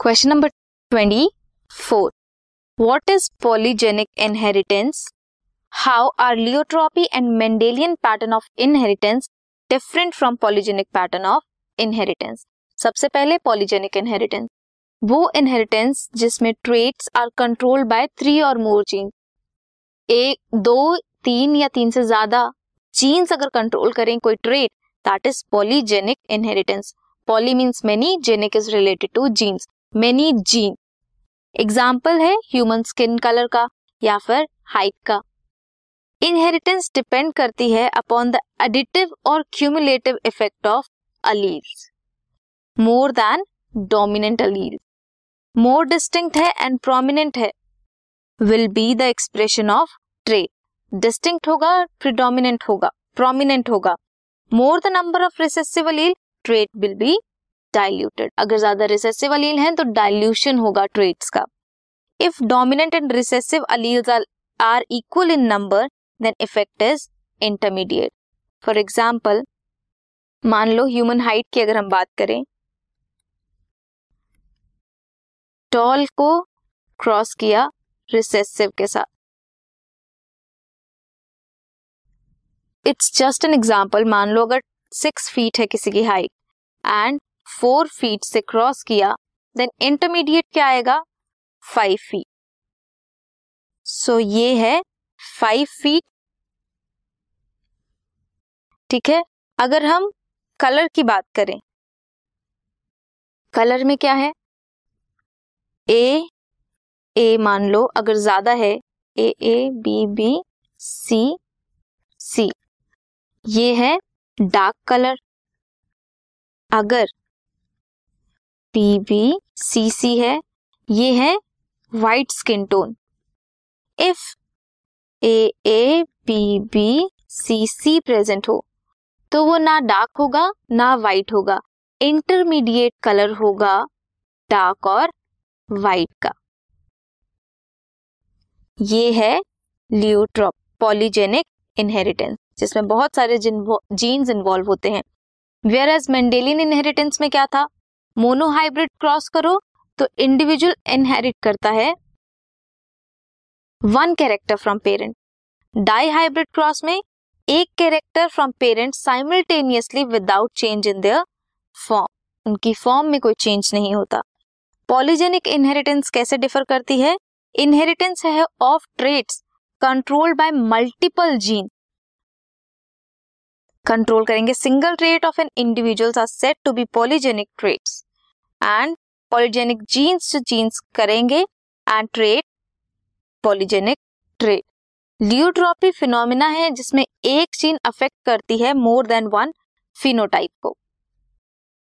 Question number twenty four what is polygenic inheritance how are pleiotropy and Mendelian pattern of inheritance different from polygenic pattern of inheritance सबसे पहले polygenic inheritance वो inheritance जिसमें traits are controlled by three or more gene एक दो तीन या तीन से ज़्यादा जीन्स अगर कंट्रोल करें कोई trait that is polygenic inheritance poly means many genic is related to genes many gene example है ह्यूमन स्किन कलर का या फिर हाइट का। इनहेरिटेंस डिपेंड करती है अपॉन द एडिटिव और cumulative effect of alleles more than dominant allele more distinct है and prominent है. Will be the expression of trait distinct होगा प्रिडोमिनेंट होगा. प्रोमिनेंट होगा. More the number of recessive allele trait will be diluted अगर ज़्यादा recessive अलील हैं तो dilution होगा ट्रेट्स का। If dominant and recessive alleles are equal in number then effect is intermediate for example मान लो ह्यूमन हाइट की अगर हम बात करें टॉल को क्रॉस किया रिसेसिव के साथ। इट्स जस्ट एन एग्ज़ाम्पल मान लो अगर सिक्स फीट है किसी की हाइट एंड फोर फीट से क्रॉस किया देन इंटरमीडिएट क्या आएगा? फाइव फीट सो ये है फाइव फीट ठीक है? अगर हम कलर की बात करें कलर में क्या है? ए ए मान लो, अगर ज़्यादा है ए A B B C C ये है डार्क कलर अगर पी बी सी सी है। ये है white skin tone if A A B B C C present हो तो वो ना डार्क होगा, ना वाइट होगा। इंटरमीडिएट कलर होगा डार्क और वाइट का। ये है लियोट्रॉप पॉलीजेनिक इनहेरिटेंस जिसमें बहुत सारे जीन्स इन्वॉल्व होते हैं। वेयर एज मेंडेलियन इनहेरिटेंस में क्या था? मोनोहाइब्रिड क्रॉस करो तो इंडिविजुअल इनहेरिट करता है one character from parent. Dihybrid cross में एक character from parent simultaneously without change in their form. उनकी फॉर्म में कोई चेंज नहीं होता। पॉलीजेनिक इनहेरिटेंस कैसे डिफर करती है? इनहेरिटेंस है of traits controlled by multiple gene. Control करेंगे. Single trait of an individuals are set to be polygenic traits and polygenic genes genes करेंगे and trait polygenic trait pleiotropy phenomena है जिसमें एक gene affect करती है more than one phenotype को.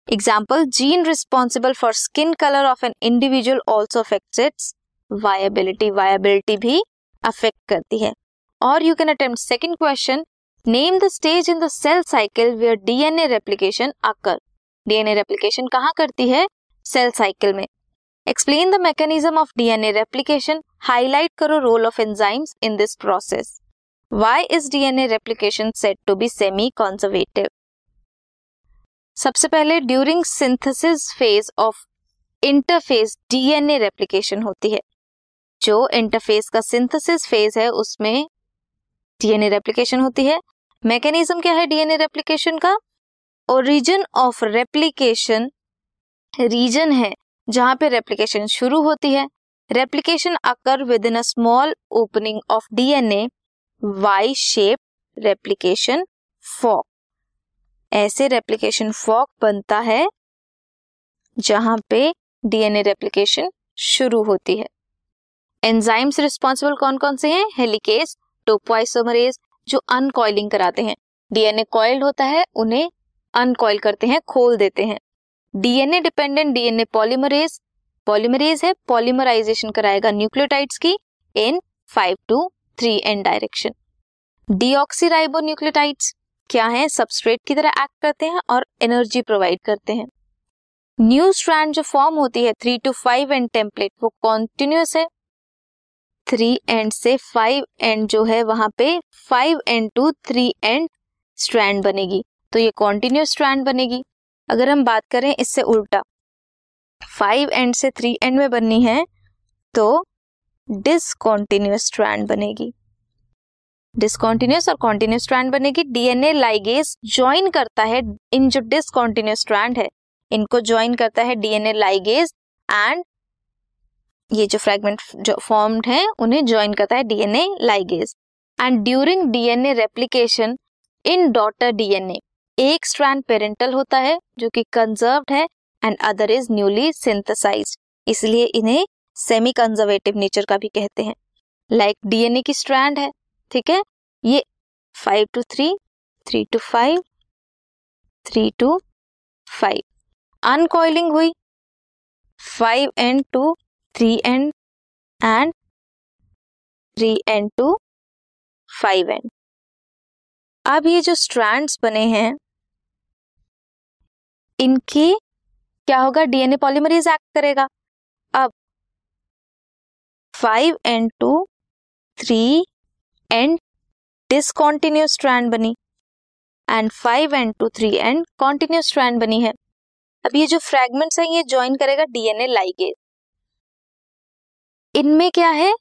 Example gene responsible for skin colour of an individual also affect its viability viability भी affect करती है. और you can attempt second question name the stage in the cell cycle where DNA replication occur DNA replication कहाँ करती है? Cell cycle में. Explain the mechanism of DNA replication highlight करो role of enzymes in this process why is DNA replication set to be semi conservative सबसे पहले during synthesis phase of interphase DNA replication होती है. जो interface का synthesis phase है, उसमें DNA replication होती है. मैकेनिज्म क्या है डीएनए रेप्लिकेशन का? ओरिजिन ऑफ़ रेप्लिकेशन रीजन है, जहाँ पे रेप्लिकेशन शुरू होती है। Replication occur within a small opening of DNA Y shape replication fork ऐसे रेप्लिकेशन फॉक बनता है, जहाँ पे डीएनए रेप्लिकेशन शुरू होती है। एंजाइम्स रिस्पॉन्सिबल कौन कौन से हैं? हेलिकेस टोपोइसोमरेज जो अनकॉइलिंग कराते हैं। डीएनए कॉइल्ड होता है, उन्हें अनकॉइल करते हैं, खोल देते हैं। DNA dependent DNA polymerase polymerase है पॉलीमराइजेशन कराएगा न्यूक्लियोटाइड्स की in five to three end direction deoxyribonucleotides क्या है? सबस्ट्रेट की तरह एक्ट करते हैं और एनर्जी प्रोवाइड करते हैं। न्यू स्ट्रैंड जो फॉर्म होती है three to five end template वो कॉन्टिन्यूस है। थ्री एंड से फाइव एंड जो है वहाँ पे five end to three end strand बनेगी। तो ये कॉन्टिन्यूस स्ट्रैंड बनेगी। अगर हम बात करें इससे उल्टा फाइव एंड से थ्री एंड में बननी है तो डिसकॉन्टिन्यूस स्ट्रैंड बनेगी। डिसकॉन्टिन्यूस और कॉन्टिन्यूस स्ट्रैंड बनेगी। डीएनए लाइगेज ज्वाइन करता है इन जो डिसकॉन्टिन्यूस स्ट्रैंड है, इनको ज्वाइन करता है डीएनए लाइगेज एंड ये जो फ्रेगमेंट जो फॉर्म्ड है, उन्हें ज्वाइन करता है DNA ligase and during DNA replication in daughter DNA एक स्ट्रैंड पेरेंटल होता है, जो कि कंजर्व्ड है and other is newly synthesized इसलिए इन्हें सेमी कंजर्वेटिव नेचर का भी कहते हैं. लाइक like डीएनए की स्ट्रैंड है, ठीक है? ये five to three three to five three to five uncoiling हुई five end to three end end three end to five end अब ये जो स्ट्रैंड्स बने हैं, इनकी क्या होगा? डीएनए पॉलीमरेज एक्ट करेगा। अब five end to three end discontinuous strand बनी and five end to three end continuous strand बनी है। अब ये जो फ्रैगमेंट्स हैं, ये ज्वाइन करेगा डीएनए लाइगेज इनमें क्या है?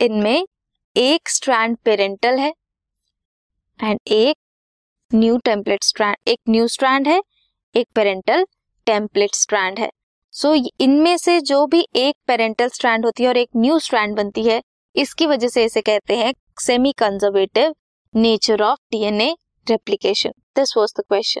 इनमें एक स्ट्रैंड पेरेंटल है एंड एक न्यू टेम्पलेट स्ट्रैंड एक न्यू स्ट्रैंड है एक पेरेंटल टेम्पलेट स्ट्रैंड है। सो so, इनमें से जो भी एक पेरेंटल स्ट्रैंड होती है और एक न्यू स्ट्रैंड बनती है इसकी वजह से इसे कहते हैं semi conservative nature of DNA replication this was the question